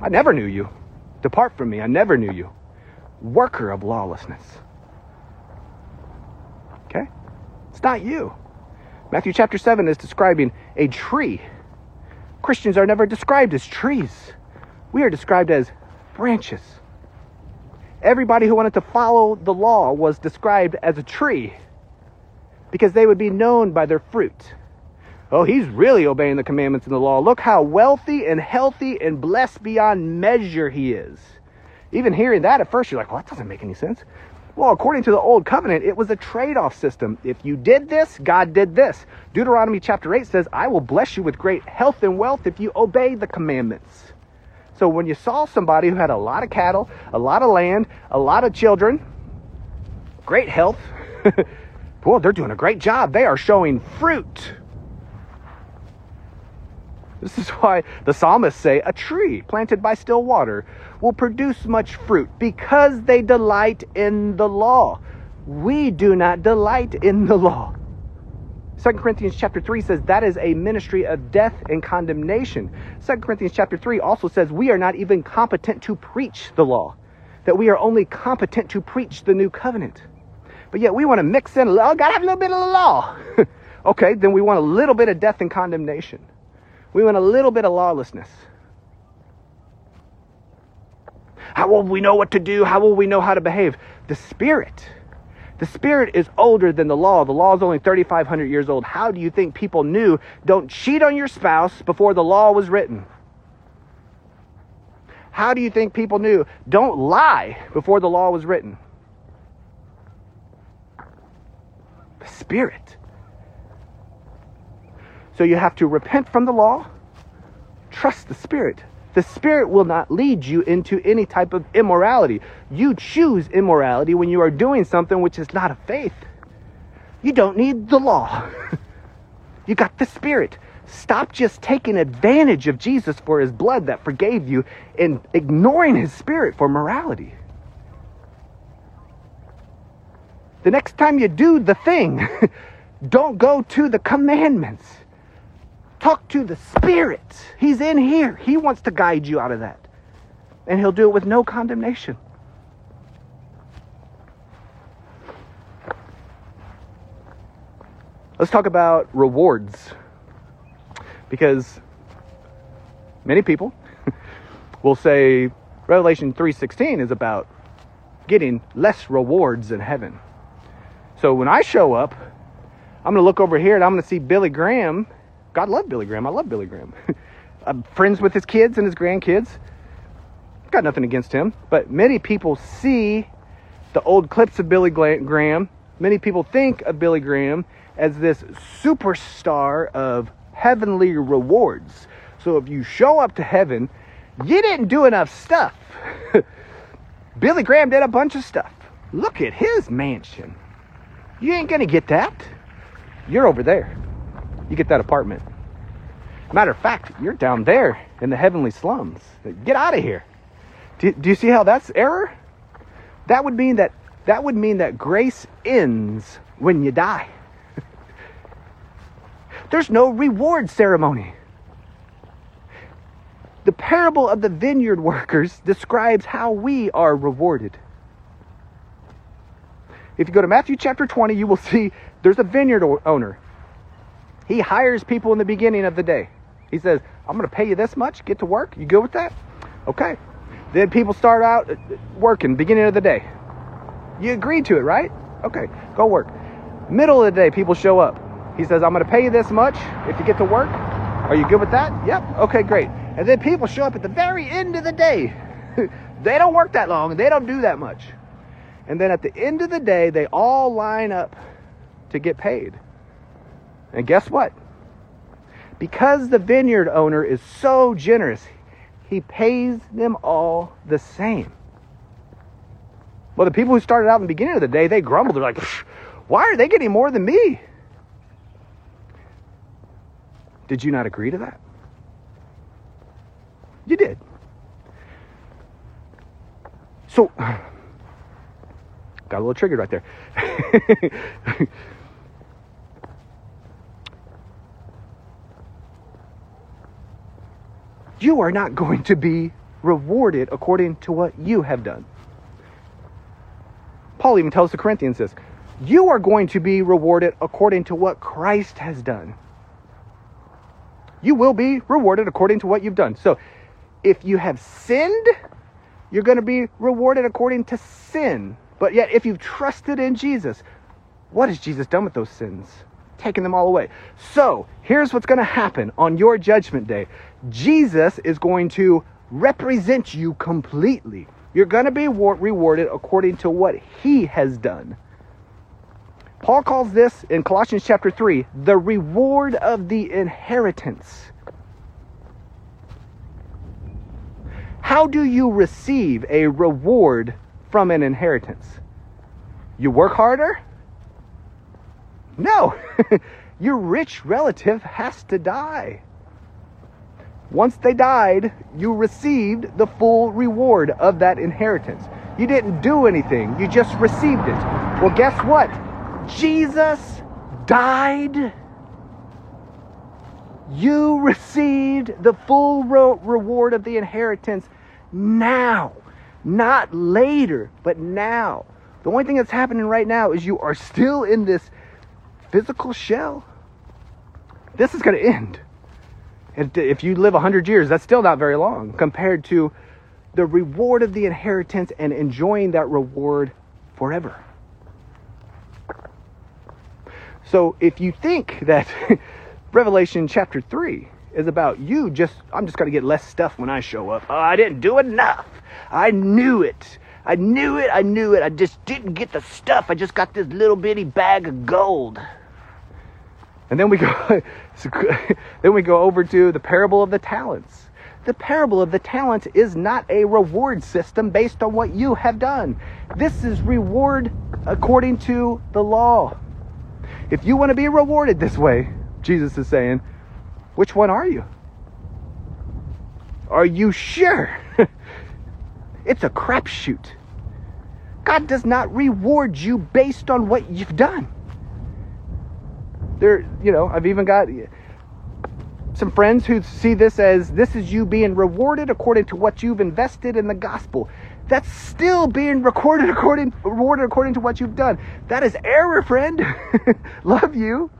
[SPEAKER 2] I never knew you. Depart from me, I never knew you. Worker of lawlessness. Okay? It's not you. Matthew chapter 7 is describing a tree. Christians are never described as trees, we are described as branches. Everybody who wanted to follow the law was described as a tree because they would be known by their fruit. Oh, he's really obeying the commandments and the law. Look how wealthy and healthy and blessed beyond measure he is. Even hearing that at first, you're like, well, that doesn't make any sense. Well, according to the old covenant, it was a trade off system. If you did this, God did this. Deuteronomy chapter 8 says, I will bless you with great health and wealth if you obey the commandments. So when you saw somebody who had a lot of cattle, a lot of land, a lot of children, great health, boy, they're doing a great job. They are showing fruit. This is why the psalmists say a tree planted by still water will produce much fruit because they delight in the law. We do not delight in the law. 2 Corinthians chapter 3 says that is a ministry of death and condemnation. 2 Corinthians chapter 3 also says we are not even competent to preach the law, that we are only competent to preach the new covenant. But yet we want to mix in, oh, gotta have a little bit of the law. okay, then we want a little bit of death and condemnation. We want a little bit of lawlessness. How will we know what to do? How will we know how to behave? The Spirit. The Spirit is older than the law. The law is only 3,500 years old. How do you think people knew don't cheat on your spouse before the law was written? How do you think people knew don't lie before the law was written? The Spirit. So you have to repent from the law, trust the Spirit. The Spirit will not lead you into any type of immorality. You choose immorality when you are doing something which is not of faith. You don't need the law. you got the Spirit. Stop just taking advantage of Jesus for his blood that forgave you and ignoring his Spirit for morality. The next time you do the thing, don't go to the commandments. Talk to the Spirit. He's in here. He wants to guide you out of that. And He'll do it with no condemnation. Let's talk about rewards. Because many people will say Revelation 3:16 is about getting less rewards in heaven. So when I show up, I'm going to look over here and I'm going to see Billy Graham God loved Billy Graham. I love Billy Graham. I'm friends with his kids and his grandkids. Got nothing against him. But many people see the old clips of Billy Graham. Many people think of Billy Graham as this superstar of heavenly rewards. So if you show up to heaven, you didn't do enough stuff. Billy Graham did a bunch of stuff. Look at his mansion. You ain't to get that. You're over there you get that apartment. Matter of fact, you're down there in the heavenly slums. Get out of here. Do, do you see how that's error? That would mean that that would mean that grace ends when you die. There's no reward ceremony. The parable of the vineyard workers describes how we are rewarded. If you go to Matthew chapter 20, you will see there's a vineyard owner. He hires people in the beginning of the day. He says, I'm going to pay you this much, get to work. You good with that? Okay. Then people start out uh, working, beginning of the day. You agreed to it, right? Okay, go work. Middle of the day, people show up. He says, I'm going to pay you this much if you get to work. Are you good with that? Yep. Okay, great. And then people show up at the very end of the day. they don't work that long, they don't do that much. And then at the end of the day, they all line up to get paid. And guess what? Because the vineyard owner is so generous, he pays them all the same. Well, the people who started out in the beginning of the day, they grumbled. They're like, why are they getting more than me? Did you not agree to that? You did. So, got a little triggered right there. you are not going to be rewarded according to what you have done. Paul even tells the Corinthians this you are going to be rewarded according to what Christ has done. You will be rewarded according to what you've done. So, if you have sinned, you're going to be rewarded according to sin. But yet, if you've trusted in Jesus, what has Jesus done with those sins? Taken them all away. So, here's what's going to happen on your judgment day Jesus is going to represent you completely. You're going to be rewarded according to what he has done. Paul calls this in Colossians chapter 3 the reward of the inheritance. How do you receive a reward from an inheritance? You work harder? No. Your rich relative has to die. Once they died, you received the full reward of that inheritance. You didn't do anything, you just received it. Well, guess what? Jesus died. You received the full reward of the inheritance now, not later, but now. The only thing that's happening right now is you are still in this physical shell. This is going to end. If you live 100 years, that's still not very long compared to the reward of the inheritance and enjoying that reward forever. So if you think that Revelation chapter 3 is about you just, I'm just going to get less stuff when I show up. Oh, I didn't do enough. I knew it. I knew it. I knew it. I just didn't get the stuff. I just got this little bitty bag of gold. And then we go then we go over to the parable of the talents. The parable of the talents is not a reward system based on what you have done. This is reward according to the law. If you want to be rewarded this way, Jesus is saying, which one are you? Are you sure? it's a crapshoot. God does not reward you based on what you've done there, you know, I've even got some friends who see this as this is you being rewarded according to what you've invested in the gospel. That's still being recorded according rewarded according to what you've done. That is error, friend. Love you.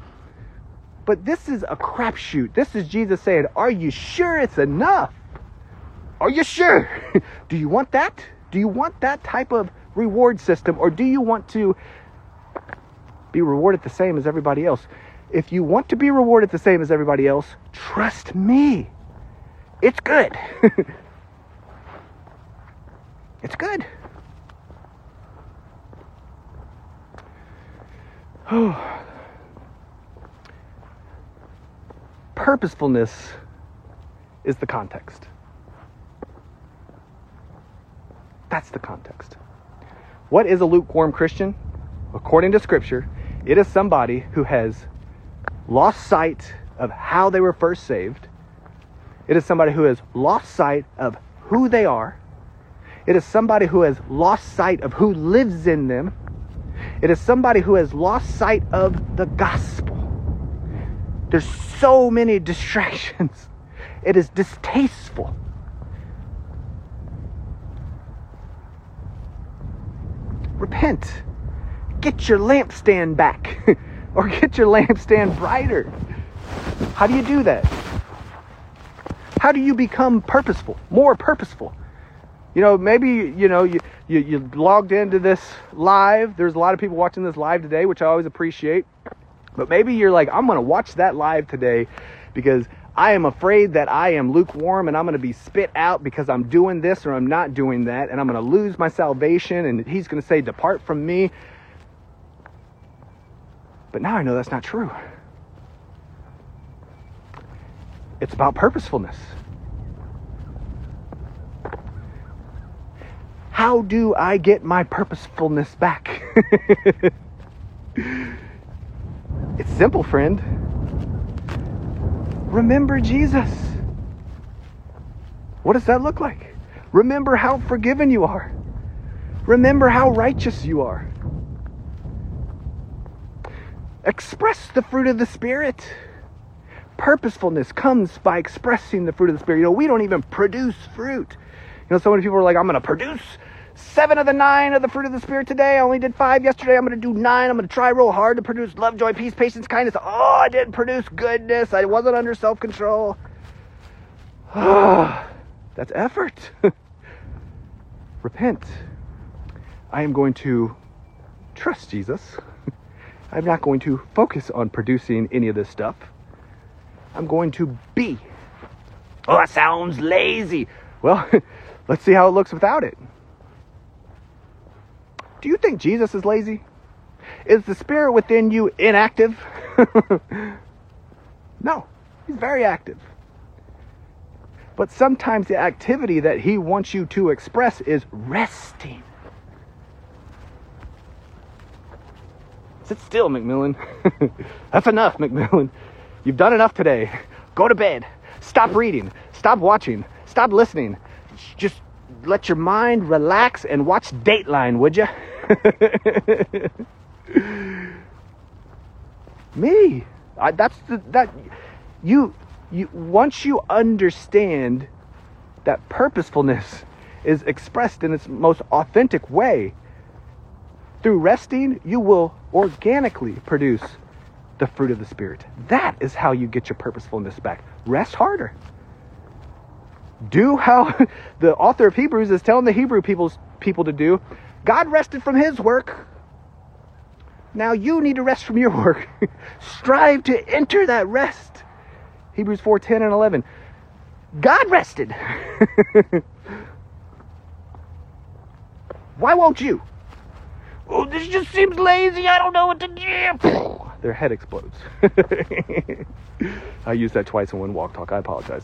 [SPEAKER 2] But this is a crapshoot. This is Jesus saying, Are you sure it's enough? Are you sure? do you want that? Do you want that type of reward system? Or do you want to be rewarded the same as everybody else? If you want to be rewarded the same as everybody else, trust me. It's good. it's good. Oh. Purposefulness is the context. That's the context. What is a lukewarm Christian? According to Scripture, it is somebody who has lost sight of how they were first saved. It is somebody who has lost sight of who they are. It is somebody who has lost sight of who lives in them. It is somebody who has lost sight of the gospel. There's so many distractions. It is distasteful. Repent. Get your lampstand back. or get your lampstand brighter. How do you do that? How do you become purposeful, more purposeful? You know, maybe, you know, you, you, you logged into this live. There's a lot of people watching this live today, which I always appreciate. But maybe you're like, I'm going to watch that live today because I am afraid that I am lukewarm and I'm going to be spit out because I'm doing this or I'm not doing that and I'm going to lose my salvation and he's going to say, Depart from me. But now I know that's not true. It's about purposefulness. How do I get my purposefulness back? it's simple, friend. Remember Jesus. What does that look like? Remember how forgiven you are. Remember how righteous you are. Express the fruit of the Spirit. Purposefulness comes by expressing the fruit of the Spirit. You know, we don't even produce fruit. You know, so many people are like, I'm going to produce seven of the nine of the fruit of the Spirit today. I only did five yesterday. I'm going to do nine. I'm going to try real hard to produce love, joy, peace, patience, kindness. Oh, I didn't produce goodness. I wasn't under self control. Ah, that's effort. Repent. I am going to trust Jesus. I'm not going to focus on producing any of this stuff. I'm going to be. Oh, that sounds lazy. Well, let's see how it looks without it. Do you think Jesus is lazy? Is the spirit within you inactive? no, he's very active. But sometimes the activity that he wants you to express is resting. Sit still, McMillan. That's enough, McMillan. You've done enough today. Go to bed. Stop reading. Stop watching. Stop listening. Just let your mind relax and watch Dateline, would you? Me. I, that's the, that you you once you understand that purposefulness is expressed in its most authentic way through resting, you will organically produce the fruit of the spirit. That is how you get your purposefulness back. Rest harder. Do how the author of Hebrews is telling the Hebrew people's people to do. God rested from his work. Now you need to rest from your work. Strive to enter that rest. Hebrews 4 10 and 11. God rested. Why won't you? Oh, this just seems lazy. I don't know what to do. Their head explodes. I used that twice in one walk talk. I apologize.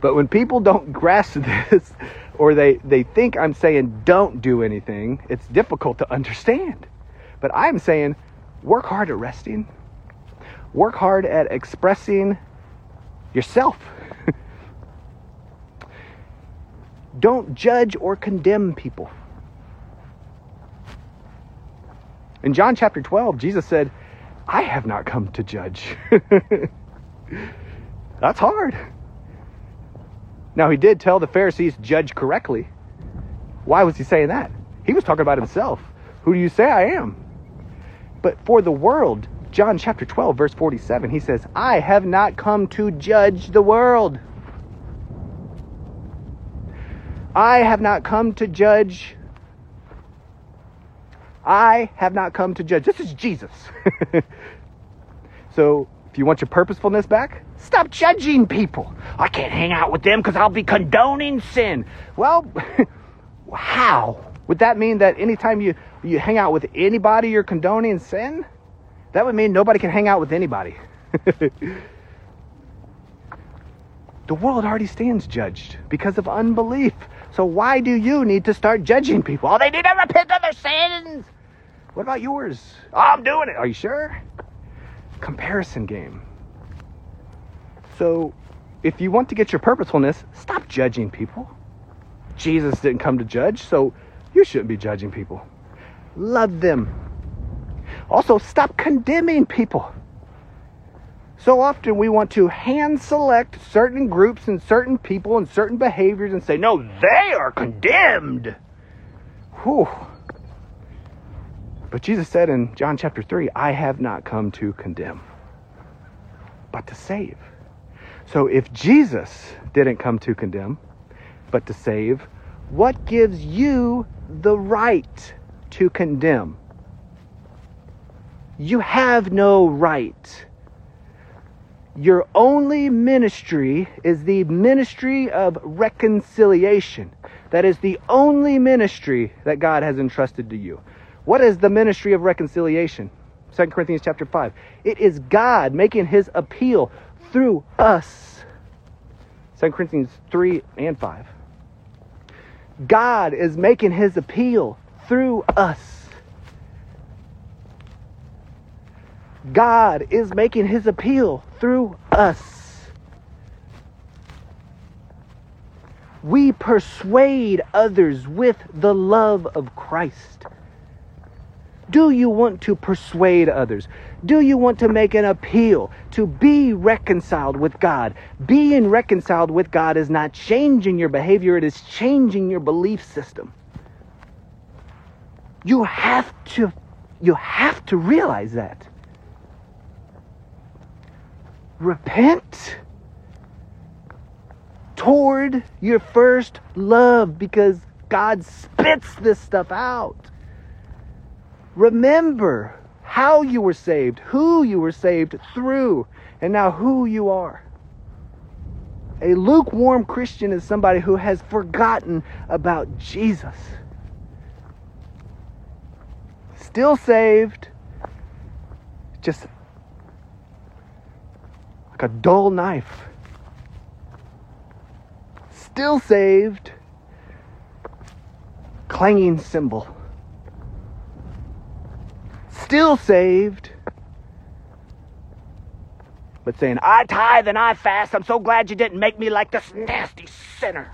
[SPEAKER 2] But when people don't grasp this, or they, they think I'm saying don't do anything, it's difficult to understand. But I'm saying work hard at resting, work hard at expressing yourself. don't judge or condemn people. In John chapter 12, Jesus said, I have not come to judge. That's hard. Now, he did tell the Pharisees, judge correctly. Why was he saying that? He was talking about himself. Who do you say I am? But for the world, John chapter 12, verse 47, he says, I have not come to judge the world. I have not come to judge. I have not come to judge. This is Jesus. so if you want your purposefulness back, stop judging people. I can't hang out with them because I'll be condoning sin. Well, how? Would that mean that anytime you, you hang out with anybody, you're condoning sin? That would mean nobody can hang out with anybody. the world already stands judged because of unbelief. So why do you need to start judging people? Oh, they need to repent of their sins. What about yours? Oh, I'm doing it. Are you sure? comparison game. So, if you want to get your purposefulness, stop judging people. Jesus didn't come to judge, so you shouldn't be judging people. Love them. Also, stop condemning people. So often we want to hand select certain groups and certain people and certain behaviors and say, no, they are condemned. Whew. But Jesus said in John chapter 3, I have not come to condemn, but to save. So if Jesus didn't come to condemn, but to save, what gives you the right to condemn? You have no right. Your only ministry is the ministry of reconciliation. That is the only ministry that God has entrusted to you. What is the ministry of reconciliation? 2 Corinthians chapter 5. It is God making his appeal through us. 2 Corinthians 3 and 5. God is making his appeal through us. God is making his appeal through us. We persuade others with the love of Christ. Do you want to persuade others? Do you want to make an appeal to be reconciled with God? Being reconciled with God is not changing your behavior, it is changing your belief system. You have to you have to realize that. Repent toward your first love because God spits this stuff out. Remember how you were saved, who you were saved through, and now who you are. A lukewarm Christian is somebody who has forgotten about Jesus. Still saved, just a dull knife. Still saved, clanging cymbal still saved, but saying, I tithe and I fast. I'm so glad you didn't make me like this nasty sinner.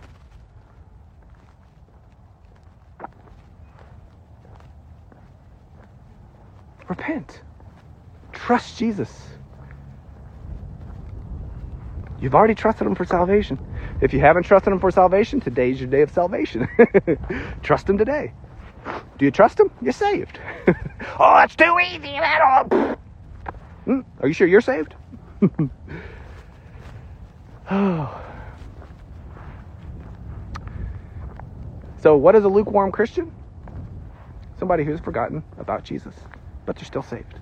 [SPEAKER 2] Repent. Trust Jesus. You've already trusted Him for salvation. If you haven't trusted Him for salvation, today's your day of salvation. Trust Him today. Do you trust him? You're saved. oh, that's too easy. That hmm? Are you sure you're saved? so, what is a lukewarm Christian? Somebody who's forgotten about Jesus, but they're still saved.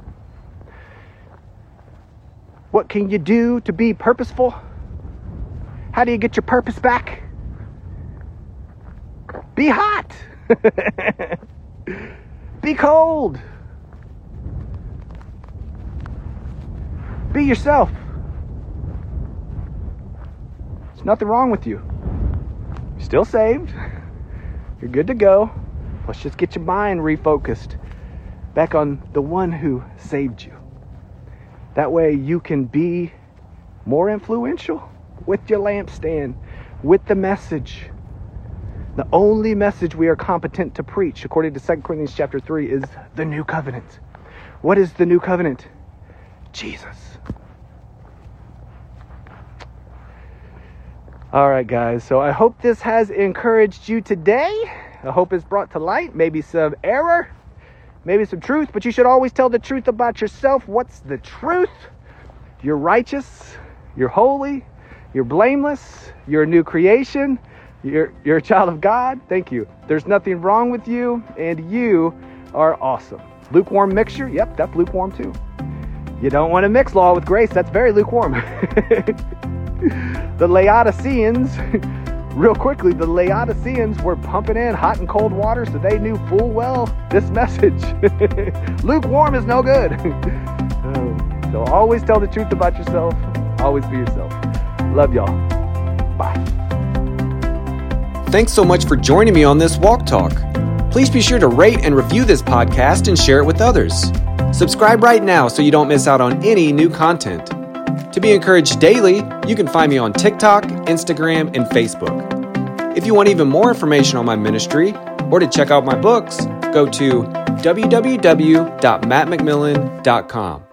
[SPEAKER 2] What can you do to be purposeful? How do you get your purpose back? Be hot. Be cold. Be yourself. There's nothing wrong with you. You're still saved. You're good to go. Let's just get your mind refocused back on the one who saved you. That way you can be more influential with your lampstand, with the message, the only message we are competent to preach, according to 2 Corinthians chapter 3, is the new covenant. What is the new covenant? Jesus. All right, guys. So I hope this has encouraged you today. I hope it's brought to light maybe some error, maybe some truth, but you should always tell the truth about yourself. What's the truth? You're righteous, you're holy, you're blameless, you're a new creation. You're, you're a child of God. Thank you. There's nothing wrong with you, and you are awesome. Lukewarm mixture? Yep, that's lukewarm too. You don't want to mix law with grace. That's very lukewarm. the Laodiceans, real quickly, the Laodiceans were pumping in hot and cold water, so they knew full well this message. lukewarm is no good. so always tell the truth about yourself. Always be yourself. Love y'all. Bye.
[SPEAKER 1] Thanks so much for joining me on this walk talk. Please be sure to rate and review this podcast and share it with others. Subscribe right now so you don't miss out on any new content. To be encouraged daily, you can find me on TikTok, Instagram, and Facebook. If you want even more information on my ministry or to check out my books, go to www.mattmcmillan.com.